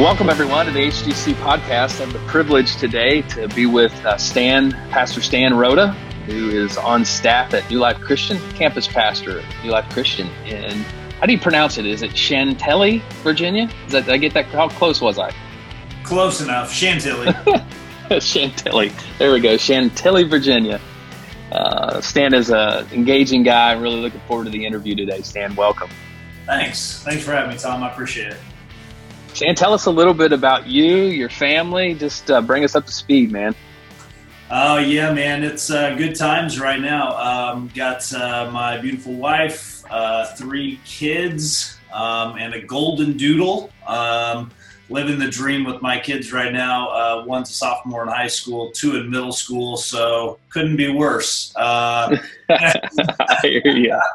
Welcome everyone to the HGC podcast. I have the privilege today to be with uh, Stan, Pastor Stan Rhoda, who is on staff at New Life Christian, campus pastor at New Life Christian. And how do you pronounce it? Is it Chantilly, Virginia? Is that, did I get that? How close was I? Close enough. Chantilly. Chantilly. There we go. Chantilly, Virginia. Uh, Stan is an engaging guy. I'm really looking forward to the interview today. Stan, welcome. Thanks. Thanks for having me, Tom. I appreciate it. Stan, tell us a little bit about you, your family. Just uh, bring us up to speed, man. Oh yeah, man, it's uh, good times right now. Um, got uh, my beautiful wife, uh, three kids, um, and a golden doodle. Um, living the dream with my kids right now. Uh, one's a sophomore in high school, two in middle school, so couldn't be worse. Uh, I hear you.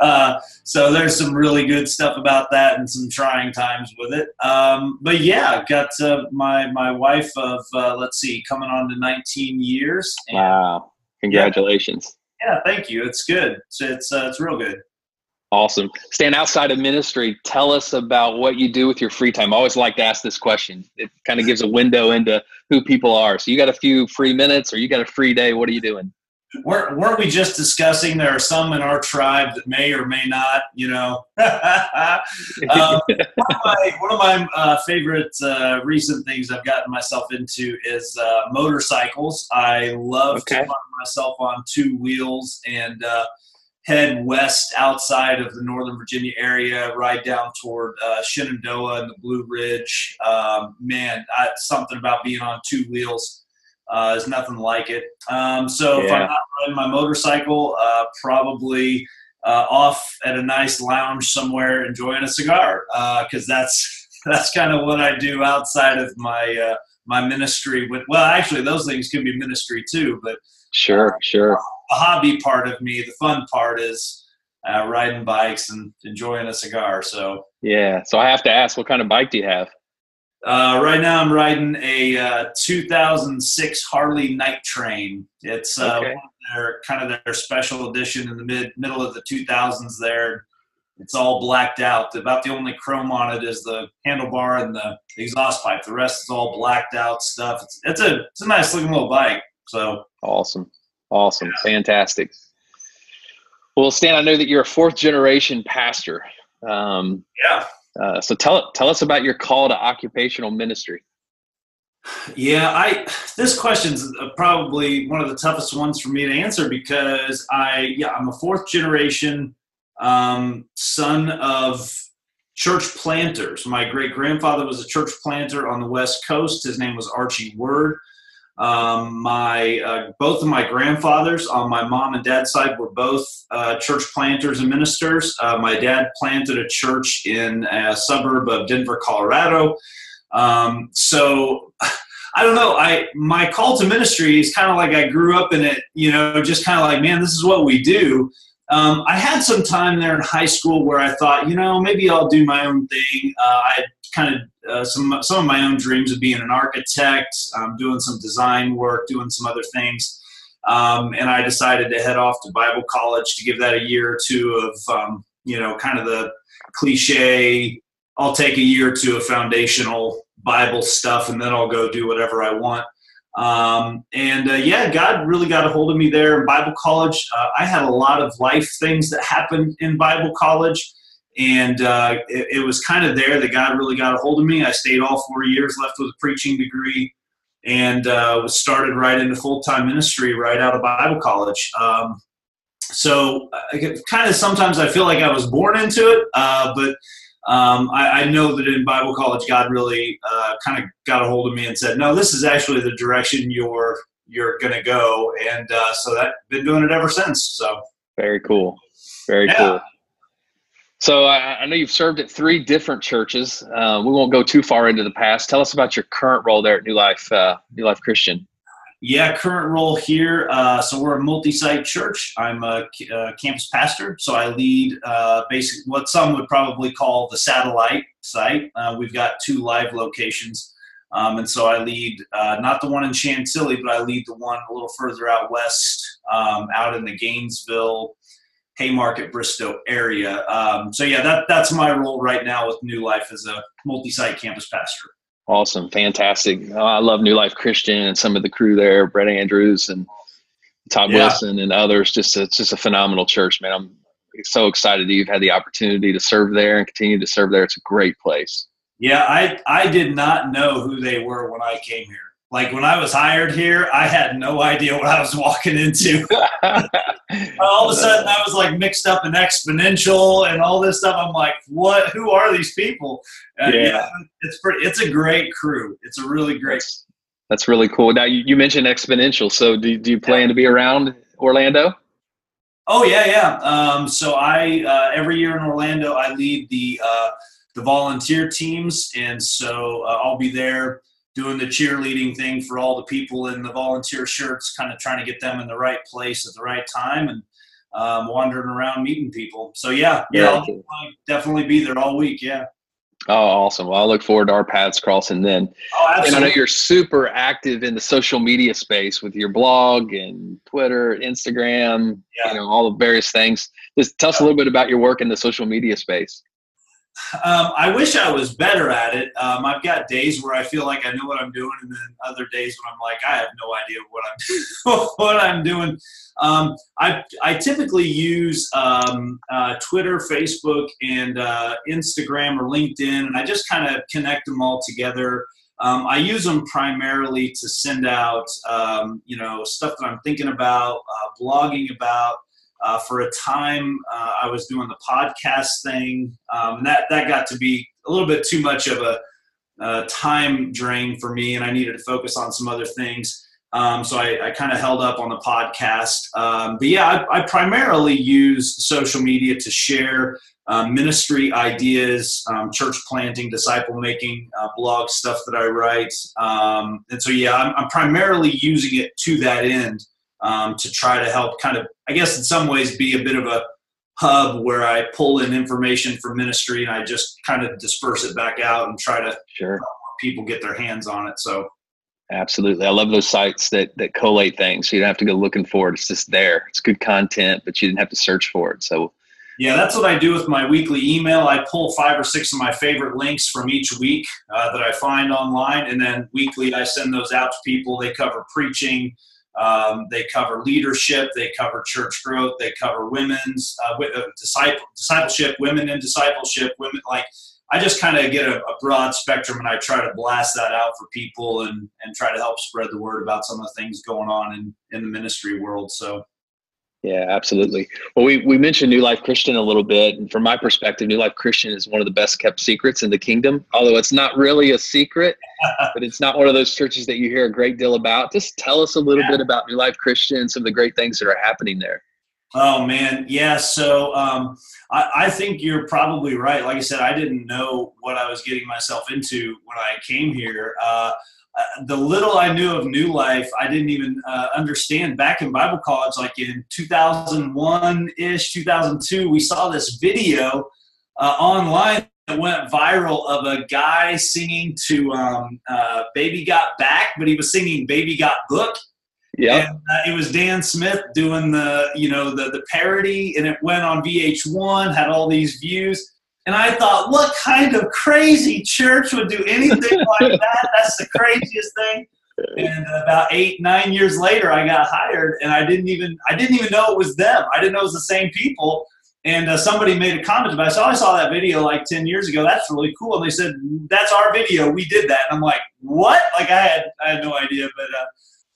Uh, so there's some really good stuff about that and some trying times with it. Um, but yeah, got uh, my my wife of uh, let's see, coming on to 19 years. Wow! Congratulations. Yeah, yeah, thank you. It's good. It's it's, uh, it's real good. Awesome. Stan outside of ministry. Tell us about what you do with your free time. I always like to ask this question. It kind of gives a window into who people are. So you got a few free minutes, or you got a free day. What are you doing? weren't, weren't we just discussing there are some in our tribe that may or may not, you know? um, one of my, one of my uh, favorite uh, recent things I've gotten myself into is uh, motorcycles. I love okay. to find myself on two wheels and uh, head west outside of the Northern Virginia area, ride down toward uh, Shenandoah and the Blue Ridge. Um, man, I, something about being on two wheels uh, there's nothing like it. Um, so yeah. if I'm not riding my motorcycle, uh, probably uh, off at a nice lounge somewhere enjoying a cigar because uh, that's that's kind of what I do outside of my uh, my ministry. With well, actually, those things can be ministry too. But sure, sure. The hobby part of me, the fun part is uh, riding bikes and enjoying a cigar. So yeah. So I have to ask, what kind of bike do you have? Uh, right now, I'm riding a uh, 2006 Harley Night Train. It's uh, okay. their kind of their special edition in the mid middle of the 2000s. There, it's all blacked out. About the only chrome on it is the handlebar and the exhaust pipe. The rest is all blacked out stuff. It's, it's a it's a nice looking little bike. So awesome, awesome, fantastic. Well, Stan, I know that you're a fourth generation pastor. Um, yeah. Uh, so tell tell us about your call to occupational ministry. Yeah, I this question's probably one of the toughest ones for me to answer because I yeah I'm a fourth generation um, son of church planters. My great grandfather was a church planter on the West Coast. His name was Archie Word. Um, my uh, both of my grandfathers on my mom and dad's side were both uh, church planters and ministers. Uh, my dad planted a church in a suburb of Denver, Colorado. Um, so I don't know. I my call to ministry is kind of like I grew up in it. You know, just kind of like, man, this is what we do. Um, I had some time there in high school where I thought, you know, maybe I'll do my own thing. Uh, I kind of uh, some some of my own dreams of being an architect, um, doing some design work, doing some other things. Um, and I decided to head off to Bible college to give that a year or two of um, you know kind of the cliche. I'll take a year or two of foundational Bible stuff, and then I'll go do whatever I want. Um, and uh, yeah, God really got a hold of me there in Bible college. Uh, I had a lot of life things that happened in Bible college and uh, it, it, was kind of there that God really got a hold of me. I stayed all four years, left with a preaching degree, and uh, was started right into full time ministry right out of Bible college. Um, so, kind of sometimes I feel like I was born into it, uh, but um, I, I, know that in Bible college, God really uh, kind of got a hold of me and said, "No, this is actually the direction you're you're going to go," and uh, so that been doing it ever since. So very cool, very yeah. cool. So I, I, know you've served at three different churches. Uh, we won't go too far into the past. Tell us about your current role there at New Life, uh, New Life Christian. Yeah, current role here. Uh, so we're a multi-site church. I'm a, a uh, campus pastor, so I lead uh, basically what some would probably call the satellite site. Uh, we've got two live locations, um, and so I lead not the one in Chantilly, but I lead the one a little further out west, um, out in the Gainesville, Haymarket, Bristow area. Um, so yeah, that that's my role right now with New Life as a multi-site campus pastor. Awesome, fantastic. Oh, I love New Life Christian and some of the crew there, Brett Andrews and Todd yeah. Wilson and others. Just it's just a phenomenal church, man. I'm so excited that you've had the opportunity to serve there and continue to serve there. It's a great place. Yeah, I I did not know who they were when I came here. Like when I was hired here, I had no idea what I was walking into. all of a sudden, I was like mixed up in exponential and all this stuff. I'm like, what? Who are these people? Uh, yeah. yeah. it's pretty. It's a great crew. It's a really great. That's, that's really cool. Now you, you mentioned exponential. So do do you plan yeah. to be around Orlando? Oh yeah, yeah. Um, so I uh, every year in Orlando, I lead the uh, the volunteer teams, and so uh, I'll be there doing the cheerleading thing for all the people in the volunteer shirts, kind of trying to get them in the right place at the right time, and um, wandering around meeting people. So yeah, yeah, I'll definitely, definitely be there all week. Yeah. Oh, awesome. Well, I look forward to our paths crossing then. Oh, absolutely. And I know you're super active in the social media space with your blog and Twitter, Instagram, yeah. you know, all the various things. Just tell us a little bit about your work in the social media space. Um, I wish I was better at it. Um, I've got days where I feel like I know what I'm doing, and then other days when I'm like, I have no idea what I'm what I'm doing. Um, I I typically use um, uh, Twitter, Facebook, and uh, Instagram or LinkedIn, and I just kind of connect them all together. Um, I use them primarily to send out, um, you know, stuff that I'm thinking about, uh, blogging about. Uh, for a time, uh, I was doing the podcast thing, um, and that that got to be a little bit too much of a, a time drain for me, and I needed to focus on some other things. Um, so I, I kind of held up on the podcast. Um, but yeah, I, I, primarily use social media to share um, ministry ideas, um, church planting, disciple making, uh, blog stuff that I write. Um, and so yeah, I'm, I'm primarily using it to that end um, to try to help kind of, I guess, in some ways, be a bit of a hub where I pull in information for ministry and I just kind of disperse it back out and try to sure. people get their hands on it. So. Absolutely. I love those sites that, that collate things. So you don't have to go looking for it. It's just there. It's good content, but you didn't have to search for it. So yeah, that's what I do with my weekly email. I pull five or six of my favorite links from each week uh, that I find online, and then weekly I send those out to people. They cover preaching, um, they cover leadership, they cover church growth, they cover women's uh, uh, disciple, discipleship, women in discipleship, women like. I just kind of get a, a, broad spectrum and I try to blast that out for people and, and try to help spread the word about some of the things going on in, in the ministry world. So yeah, absolutely. Well, we, we mentioned New Life Christian a little bit. And from my perspective, New Life Christian is one of the best kept secrets in the kingdom, although it's not really a secret, but it's not one of those churches that you hear a great deal about. Just tell us a little yeah. bit about New Life Christian and some of the great things that are happening there. Oh, man. Yeah. So um, I, I think you're probably right. Like I said, I didn't know what I was getting myself into when I came here. Uh, uh, the little I knew of New Life, I didn't even uh, understand. Back in Bible college, like in 2001 ish, 2002, we saw this video uh, online that went viral of a guy singing to um, uh, Baby Got Back, but he was singing Baby Got Book. Yeah, uh, it was Dan Smith doing the you know the the parody, and it went on VH1, had all these views. And I thought, what kind of crazy church would do anything like that? That's the craziest thing. And about eight, nine years later, I got hired, and I didn't even I didn't even know it was them. I didn't know it was the same people. And uh, somebody made a comment about it. So I saw that video like 10 years ago. That's really cool. And they said, that's our video. We did that. And I'm like, what? Like I had, I had no idea, but uh,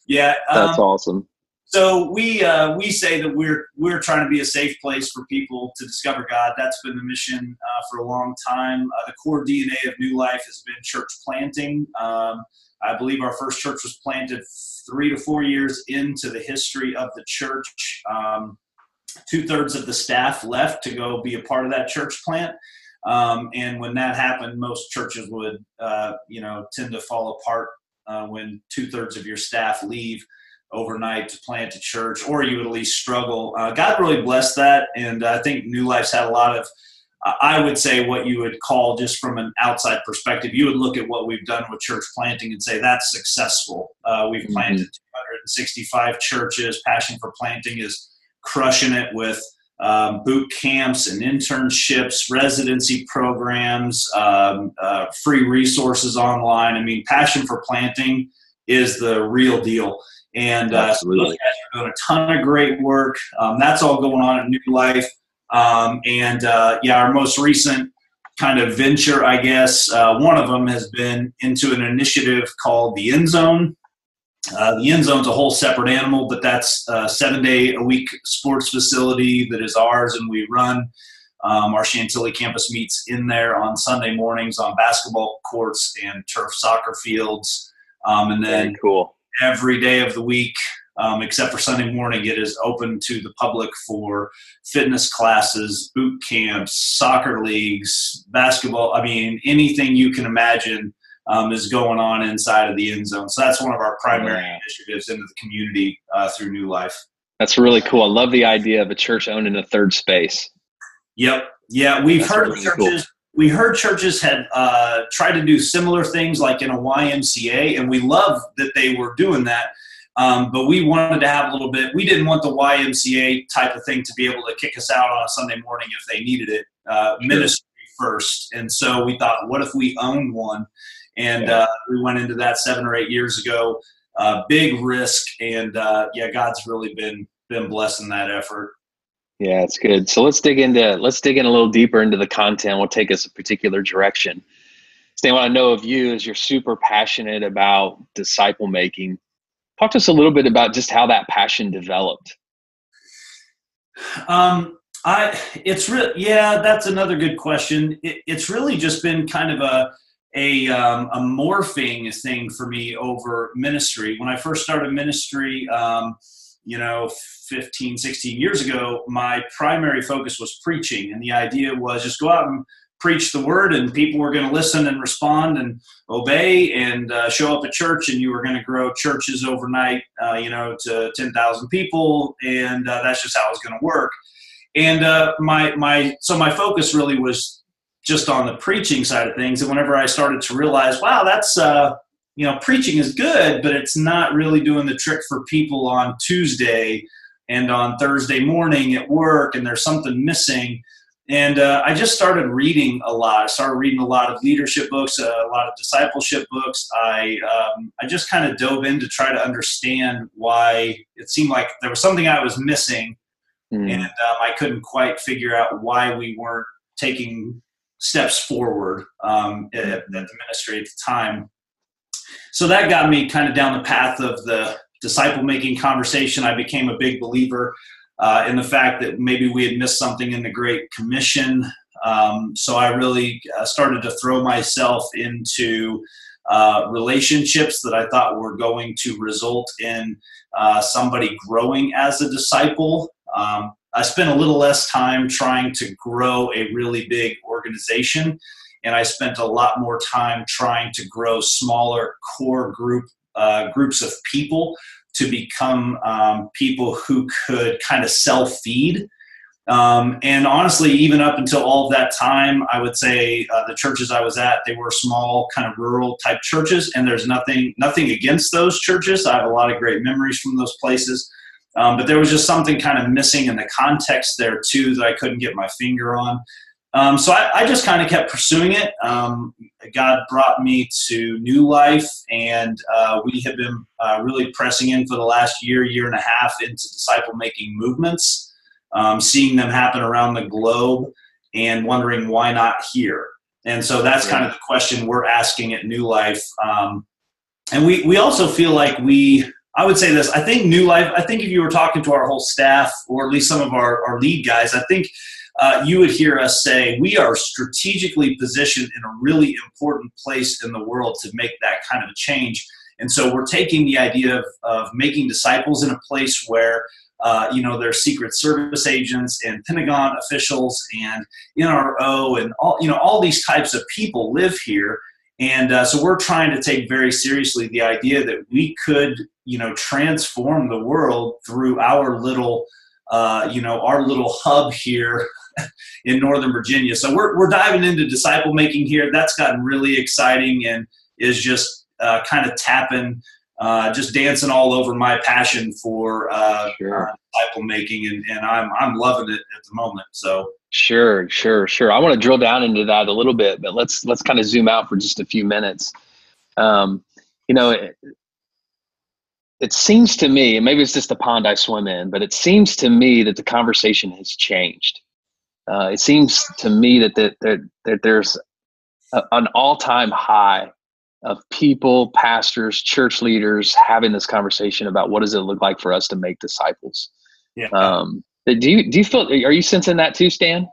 yeah. Um, that's awesome. So we uh, we say that we're we're trying to be a safe place for people to discover God. That's been the mission uh, for a long time. Uh, the core DNA of New Life has been church planting. Um, I believe our first church was planted three to four years into the history of the church. Um, Two thirds of the staff left to go be a part of that church plant. Um, and when that happened, most churches would, uh, you know, tend to fall apart uh, when two thirds of your staff leave overnight to plant a church, or you would at least struggle. Uh, God really blessed that, and I think New Life's had a lot of. I would say what you would call just from an outside perspective, you would look at what we've done with church planting and say that's successful. Uh, we've planted mm-hmm. 265 churches. Passion for Planting is crushing it with um, boot camps and internships, residency programs, um, uh, free resources online. I mean, passion for planting is the real deal. And uh, so those guys are doing a ton of great work. Um, that's all going on at New Life. Um, and uh, yeah, our most recent kind of venture, I guess, uh, one of them has been into an initiative called the End Zone. Uh, the End Zone's a whole separate animal, but that's a seven day a week sports facility that is ours, and we run. Um, our Chantilly campus meets in there on Sunday mornings on basketball courts and turf soccer fields. Um, and then Very cool. Every day of the week, um, except for Sunday morning, it is open to the public for fitness classes, boot camps, soccer leagues, basketball. I mean, anything you can imagine um, is going on inside of the end zone. So that's one of our primary Yeah. initiatives into the community uh, through New Life. That's really cool. I love the idea of a church owning a third space. Yep. Yeah, we've That's heard of really cool. We heard churches had uh, tried to do similar things like in a YMCA, and we love that they were doing that. Um, but we wanted to have a little bit. We didn't want the YMCA type of thing to be able to kick us out on a Sunday morning if they needed it. Uh, Sure. Ministry first, and so we thought, what if we owned one? And Yeah. uh, we went into that seven or eight years ago. Uh, big risk, and uh, yeah, God's really been been blessing that effort. Yeah, it's good. So let's dig into let's dig in a little deeper into the content. We'll take us a particular direction. Stan, what I know of you is you're super passionate about disciple making. Talk to us a little bit about just how that passion developed. Um, I it's real. Yeah, that's another good question. It, it's really just been kind of a a um, a morphing thing for me over ministry. When I first started ministry, um, you know, 15, 16 years ago, my primary focus was preaching, and the idea was just go out and preach the word, and people were going to listen and respond and obey and uh, show up at church, and you were going to grow churches overnight, uh, you know, to ten thousand people, and uh, that's just how it was going to work. And uh, my my so my focus really was just on the preaching side of things. And whenever I started to realize, wow, that's uh, you know, preaching is good, but it's not really doing the trick for people on Tuesday and on Thursday morning at work, and there's something missing. And uh, I just started reading a lot. I started reading a lot of leadership books, uh, a lot of discipleship books. I um, I just kind of dove in to try to understand why it seemed like there was something I was missing Hmm. and um, I couldn't quite figure out why we weren't taking steps forward um, at, at the ministry at the time. So that got me kind of down the path of the disciple making conversation. I became a big believer uh, in the fact that maybe we had missed something in the Great Commission. Um, so I really uh, started to throw myself into uh, relationships that I thought were going to result in uh, somebody growing as a disciple. Um, I spent a little less time trying to grow a really big organization, and I spent a lot more time trying to grow smaller core group uh, groups of people to become um, people who could kind of self feed. Um, and honestly, even up until all of that time, I would say uh, the churches I was at, they were small, kind of rural type churches, and there's nothing nothing against those churches. I have a lot of great memories from those places. Um, but there was just something kind of missing in the context there too that I couldn't get my finger on. Um, so I, I just kind of kept pursuing it. Um, God brought me to New Life, and uh, we have been uh, really pressing in for the last year, year and a half into disciple making movements, um, seeing them happen around the globe, and wondering why not here. And so that's kind of the question we're asking at New Life. Um, and we, we also feel like we I would say this. I think New Life, I think if you were talking to our whole staff or at least some of our, our lead guys, I think uh, you would hear us say we are strategically positioned in a really important place in the world to make that kind of a change. And so we're taking the idea of, of making disciples in a place where uh, you know, there's Secret Service agents and Pentagon officials and NRO and all you know all these types of people live here, and uh, so we're trying to take very seriously the idea that we could you know transform the world through our little uh, you know our little hub here in northern virginia so we're, we're diving into disciple making here that's gotten really exciting and is just uh, kind of tapping uh, just dancing all over my passion for uh, Sure. uh, disciple making, and, and I'm I'm loving it at the moment. So Sure, sure, sure. I want to drill down into that a little bit, but let's let's kind of zoom out for just a few minutes. Um, you know, it, seems to me, and maybe it's just the pond I swim in, but it seems to me that the conversation has changed. Uh, it seems to me that that, that, that there's a, an all-time high of people, pastors, church leaders having this conversation about what does it look like for us to make disciples. yeah, Um, do you do you feel? Are you sensing that too, Stan?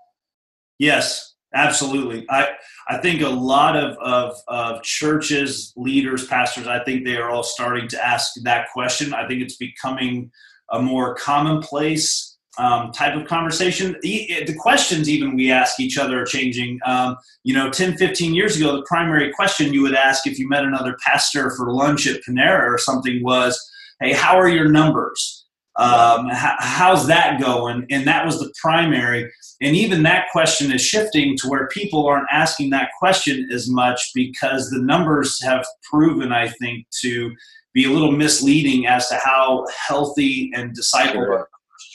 Yes, absolutely. I I think a lot of, of of churches, leaders, pastors, I think they are all starting to ask that question. I think it's becoming a more commonplace um, type of conversation. The, the questions even we ask each other are changing. Um, you know, 10, 15 years ago, the primary question you would ask if you met another pastor for lunch at Panera or something was, hey, how are your numbers? Um, how, how's that going? And that was the primary. And even that question is shifting to where people aren't asking that question as much because the numbers have proven, I think, to be a little misleading as to how healthy and disciple Sure.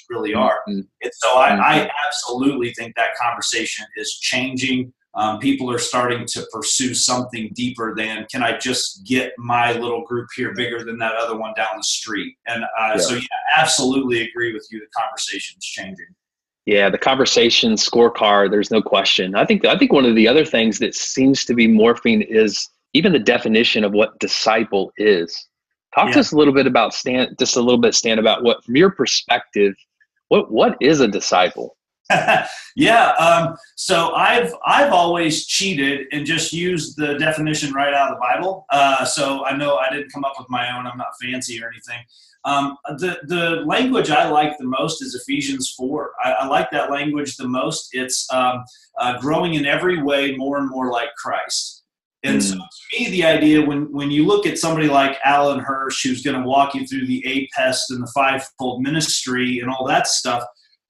really are. Mhm. And so I, Mhm. I absolutely think that conversation is changing. Um, people are starting to pursue something deeper than can I just get my little group here bigger than that other one down the street? And uh, Yeah. so, yeah, absolutely agree with you. The conversation's changing. Yeah, the conversation scorecard. There's no question. I think I think one of the other things that seems to be morphing is even the definition of what disciple is. Talk to us a little bit about Stan. Just a little bit, Stan, about what from your perspective, what what is a disciple? yeah. Um, so I've I've always cheated and just used the definition right out of the Bible. Uh, so I know I didn't come up with my own. I'm not fancy or anything. Um, the the language I like the most is Ephesians four. I, I like that language the most. It's um, uh, growing in every way more and more like Christ. And so to me, the idea when when you look at somebody like Alan Hirsch, who's going to walk you through the APEST and the fivefold ministry and all that stuff,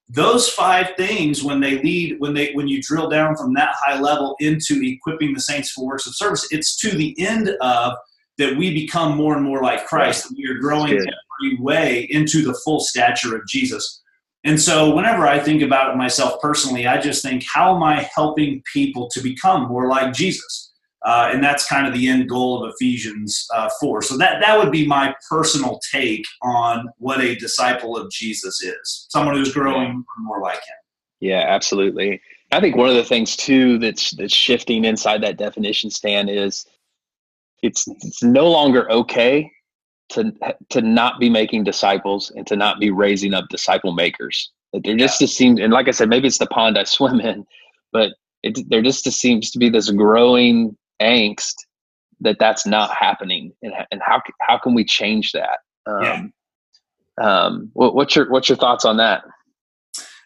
those five things when they lead when they when you drill down from that high level into equipping the saints for works of service it's to the end of that we become more and more like christ we are growing every way into the full stature of jesus. And so whenever i think about it myself personally i just think how am i helping people to become more like jesus uh, and that's kind of the end goal of Ephesians uh, 4. So that, that would be my personal take on what a disciple of Jesus is someone who's growing more like him. Yeah, absolutely. I think one of the things too that's that's shifting inside that definition Stan is it's it's no longer okay to to not be making disciples and to not be raising up disciple makers. That there just, just seems and like I said, maybe it's the pond I swim in, but it there just, just seems to be this growing angst that that's not happening and, and how how can we change that? Um, Yeah. um, what, what's your what's your thoughts on that?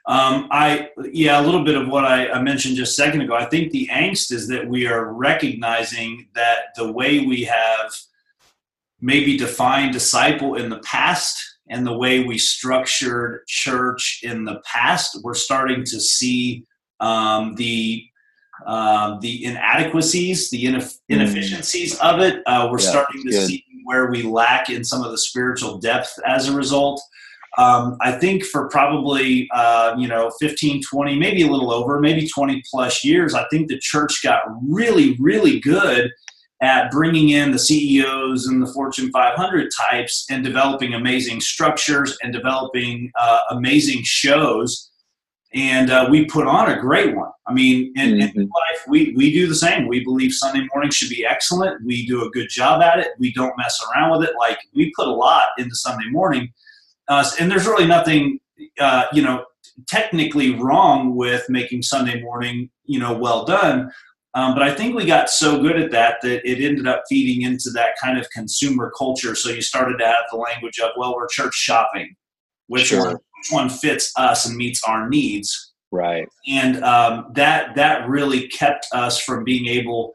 Um, I yeah, a little bit of what I, I mentioned just a second ago. I think the angst is that we are recognizing that the way we have maybe defined disciple in the past and the way we structured church in the past, we're starting to see um, the um, the inadequacies, the ineff- inefficiencies of it. Uh, we're Yeah, starting to good. see where we lack in some of the spiritual depth as a result. Um, I think for probably, uh, you know, 15, 20, maybe a little over, maybe 20 plus years, I think the church got really, really good at bringing in the CEOs and the Fortune 500 types and developing amazing structures and developing uh, amazing shows. And uh, we put on a great one. I mean, in, in Mhm. life, we, we do the same. We believe Sunday morning should be excellent. We do a good job at it. We don't mess around with it. Like, we put a lot into Sunday morning. Uh, and there's really nothing, uh, you know, technically wrong with making Sunday morning, you know, well done. Um, but I think we got so good at that that it ended up feeding into that kind of consumer culture. So you started to have the language of, well, we're church shopping. Which Sure. One? Which one fits us and meets our needs? Right. and um, that that really kept us from being able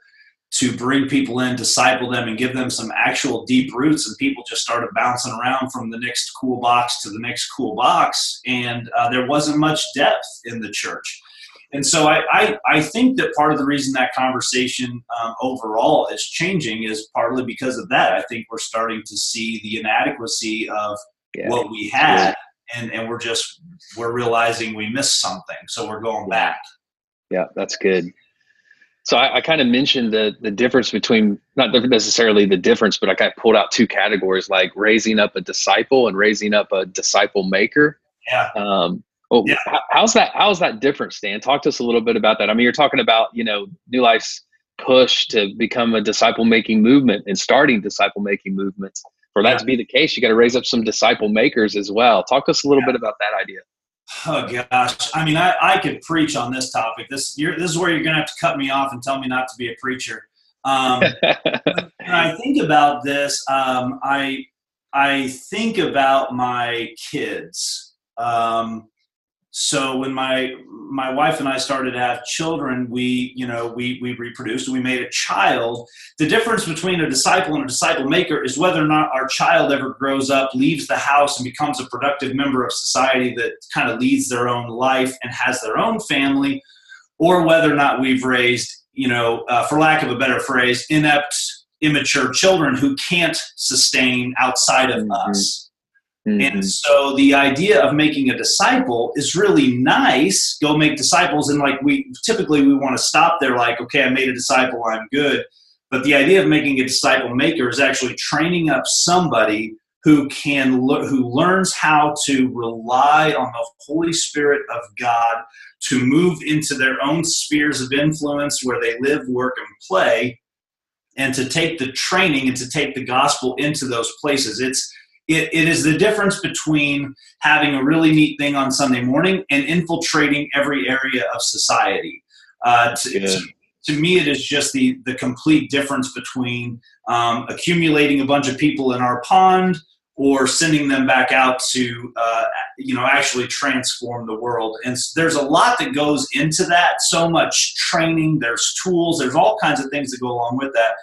to bring people in, disciple them, and give them some actual deep roots. And people just started bouncing around from the next cool box to the next cool box, and uh, there wasn't much depth in the church. and so I, I, I think that part of the reason that conversation um, overall is changing is partly because of that. I think we're starting to see the inadequacy of yeah. what we had, and, and we're just we're realizing we missed something, so we're going back. Yeah, that's good. So I, I kind of mentioned the the difference between not necessarily the difference, but I kind of pulled out two categories like raising up a disciple and raising up a disciple maker. Yeah. Um, well, yeah. how's that? How's that different, Stan? Talk to us a little bit about that. I mean, you're talking about you know New Life's push to become a disciple making movement and starting disciple making movements. For that yeah. to be the case, you got to raise up some disciple makers as well. Talk to us a little yeah. bit about that idea. Oh gosh, I mean, I, I could preach on this topic. This this is where you're going to have to cut me off and tell me not to be a preacher. Um, when I think about this, um, I I think about my kids. Um, so when my my wife and I started to have children, we you know we we reproduced and we made a child. The difference between a disciple and a disciple maker is whether or not our child ever grows up, leaves the house, and becomes a productive member of society that kind of leads their own life and has their own family, or whether or not we've raised you know, uh, for lack of a better phrase, inept, immature children who can't sustain outside of mm-hmm. us. Mm-hmm. And so the idea of making a disciple is really nice. Go make disciples. And like we typically we want to stop there, like, okay, I made a disciple, I'm good. But the idea of making a disciple maker is actually training up somebody who can who learns how to rely on the Holy Spirit of God to move into their own spheres of influence where they live, work, and play, and to take the training and to take the gospel into those places. It's it, it is the difference between having a really neat thing on Sunday morning and infiltrating every area of society. Uh, to, to, to, me, it is just the, the complete difference between um, accumulating a bunch of people in our pond or sending them back out to uh, you know actually transform the world. And there's a lot that goes into that. So much training there's tools there's all kinds of things that go along with that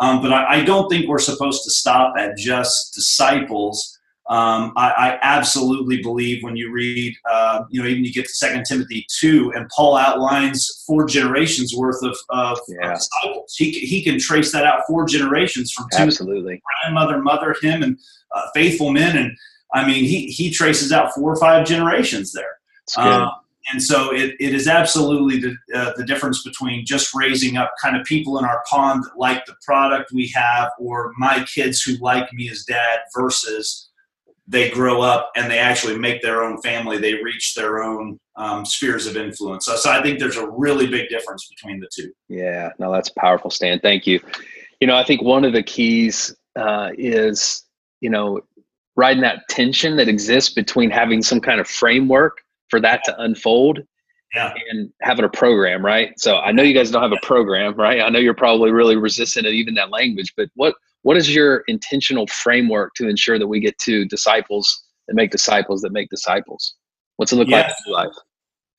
um, but I, I, don't think we're supposed to stop at just disciples. Um, I, I, absolutely believe when you read, uh, you know, even you get to Second Timothy two, and Paul outlines four generations worth of, of, yeah. of, disciples. He he can trace that out four generations from two absolutely grandmother, mother, him, and uh, faithful men, and I mean he he traces out four or five generations there and so it, it is absolutely the, uh, the difference between just raising up kind of people in our pond that like the product we have or my kids who like me as dad versus they grow up and they actually make their own family they reach their own um, spheres of influence. So, so i think there's a really big difference between the two. Yeah no that's powerful stan thank you. You know i think one of the keys uh, is you know riding that tension that exists between having some kind of framework for that to unfold yeah. and having a program, right? So I know you guys don't have a program, right? I know you're probably really resistant to even that language, but what what is your intentional framework to ensure that we get to disciples that make disciples that make disciples? What's it look yeah. like in your life?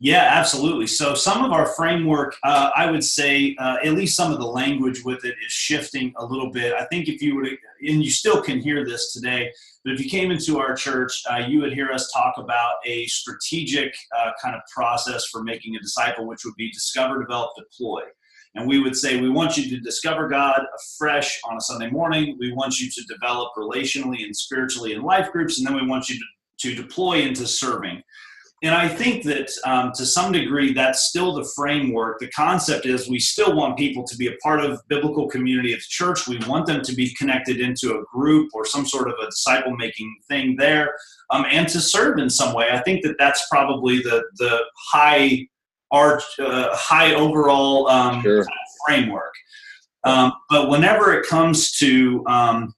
Yeah, absolutely. So some of our framework, uh, I would say, uh, at least some of the language with it is shifting a little bit. I think if you were and you still can hear this today, but if you came into our church, uh, you would hear us talk about a strategic uh, kind of process for making a disciple, which would be discover, develop, deploy. And we would say, we want you to discover God afresh on a Sunday morning. We want you to develop relationally and spiritually in life groups. And then we want you to, to deploy into serving and I think that um, to some degree, that's still the framework. The concept is we still want people to be a part of biblical community at the church. We want them to be connected into a group or some sort of a disciple making thing there, um, and to serve in some way. I think that that's probably the the high art, uh, high overall um, sure. framework. Um, but whenever it comes to um,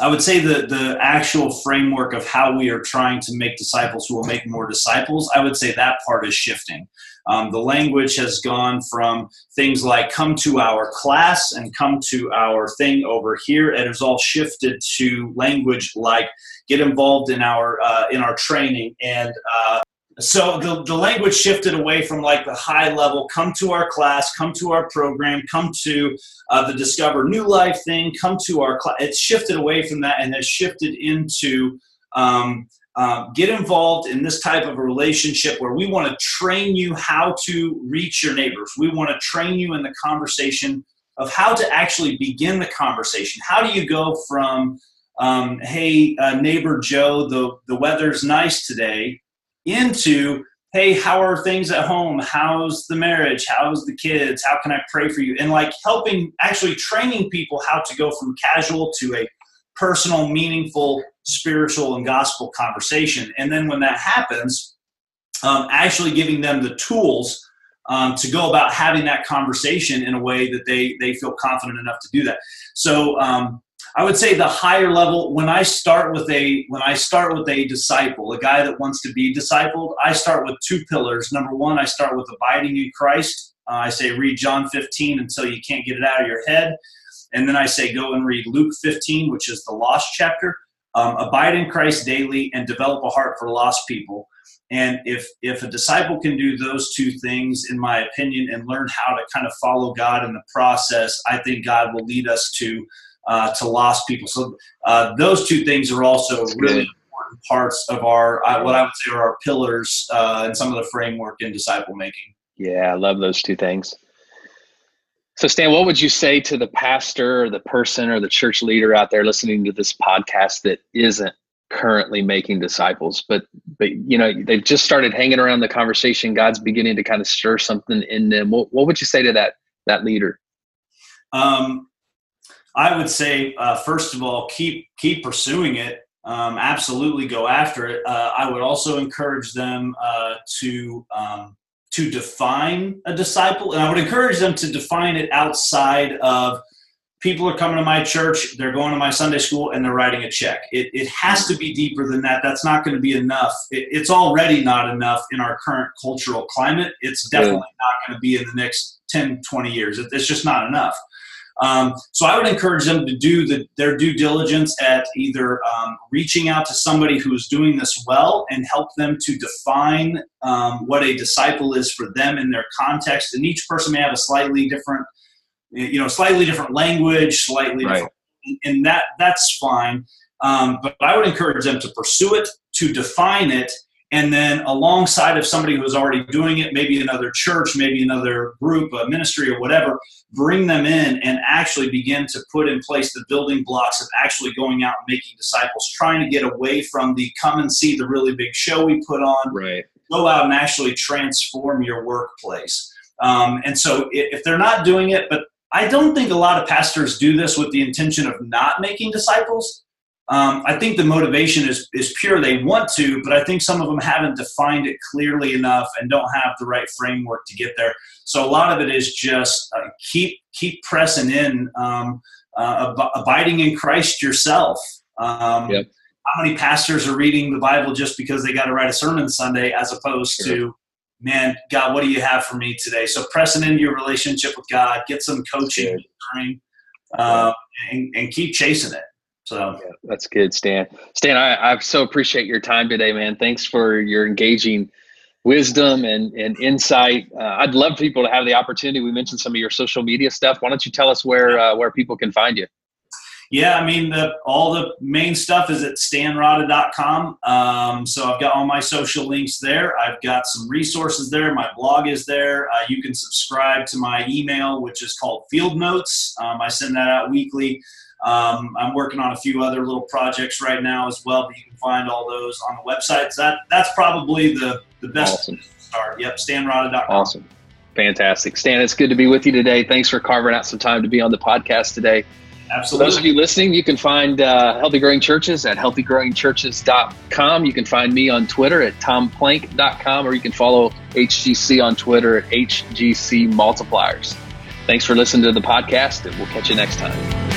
I would say the the actual framework of how we are trying to make disciples who will make more disciples, I would say that part is shifting. Um, the language has gone from things like come to our class and come to our thing over here. It has all shifted to language like get involved in our uh, in our training and uh, so the, the language shifted away from like the high level come to our class come to our program come to uh, the discover new life thing come to our class it's shifted away from that and has shifted into um, um, get involved in this type of a relationship where we want to train you how to reach your neighbors. We want to train you in the conversation of how to actually begin the conversation. How do you go from, um, hey, uh, neighbor Joe, the, the weather's nice today, into, hey, how are things at home? How's the marriage? How's the kids? How can I pray for you? And like helping, actually training people how to go from casual to a personal, meaningful, spiritual, and gospel conversation. And then when that happens, um, actually giving them the tools um, to go about having that conversation in a way that they they feel confident enough to do that. So um, I would say the higher level when I start with a when I start with a disciple, a guy that wants to be discipled, I start with two pillars. Number one, I start with abiding in Christ. Uh, I say read John 15 until you can't get it out of your head, and then I say go and read Luke 15, which is the lost chapter. Um, abide in Christ daily and develop a heart for lost people. And if if a disciple can do those two things, in my opinion, and learn how to kind of follow God in the process, I think God will lead us to uh, to lost people. So uh, those two things are also really important parts of our uh, what I would say are our pillars uh, and some of the framework in disciple making. Yeah, I love those two things. So, Stan, what would you say to the pastor or the person or the church leader out there listening to this podcast that isn't currently making disciples, but but you know they've just started hanging around the conversation. God's beginning to kind of stir something in them. What, what would you say to that that leader? Um, I would say uh, first of all, keep keep pursuing it. Um, absolutely, go after it. Uh, I would also encourage them uh, to um, to define a disciple, and I would encourage them to define it outside of people are coming to my church, they're going to my Sunday school, and they're writing a check. It, it has to be deeper than that. That's not going to be enough. It, it's already not enough in our current cultural climate. It's definitely not going to be in the next 10, 20 years. It, it's just not enough. Um, so I would encourage them to do the, their due diligence at either um, reaching out to somebody who is doing this well and help them to define um, what a disciple is for them in their context. And each person may have a slightly different you know, slightly different language, slightly right. different, and that that's fine. Um, but I would encourage them to pursue it, to define it, and then alongside of somebody who's already doing it, maybe another church, maybe another group, a ministry, or whatever, bring them in and actually begin to put in place the building blocks of actually going out and making disciples, trying to get away from the come and see the really big show we put on. Right. Go out and actually transform your workplace. Um, and so if they're not doing it, but I don't think a lot of pastors do this with the intention of not making disciples. Um, I think the motivation is, is pure. They want to, but I think some of them haven't defined it clearly enough and don't have the right framework to get there. So a lot of it is just uh, keep keep pressing in, um, uh, ab- abiding in Christ yourself. Um, yep. How many pastors are reading the Bible just because they got to write a sermon Sunday, as opposed sure. to man, God, what do you have for me today? So pressing into your relationship with God, get some coaching, uh, and, and, keep chasing it. So yeah, that's good, Stan. Stan, I, I so appreciate your time today, man. Thanks for your engaging wisdom and, and insight. Uh, I'd love people to have the opportunity. We mentioned some of your social media stuff. Why don't you tell us where uh, where people can find you? Yeah, I mean, the, all the main stuff is at stanrada.com. Um, so I've got all my social links there. I've got some resources there. My blog is there. Uh, you can subscribe to my email, which is called Field Notes. Um, I send that out weekly. Um, I'm working on a few other little projects right now as well, but you can find all those on the website. So that, that's probably the, the best awesome. start. Yep, stanrada.com. Awesome. Fantastic. Stan, it's good to be with you today. Thanks for carving out some time to be on the podcast today. Absolutely. For those of you listening, you can find uh, Healthy Growing Churches at healthygrowingchurches.com. You can find me on Twitter at tomplank.com, or you can follow HGC on Twitter at HGC Multipliers. Thanks for listening to the podcast, and we'll catch you next time.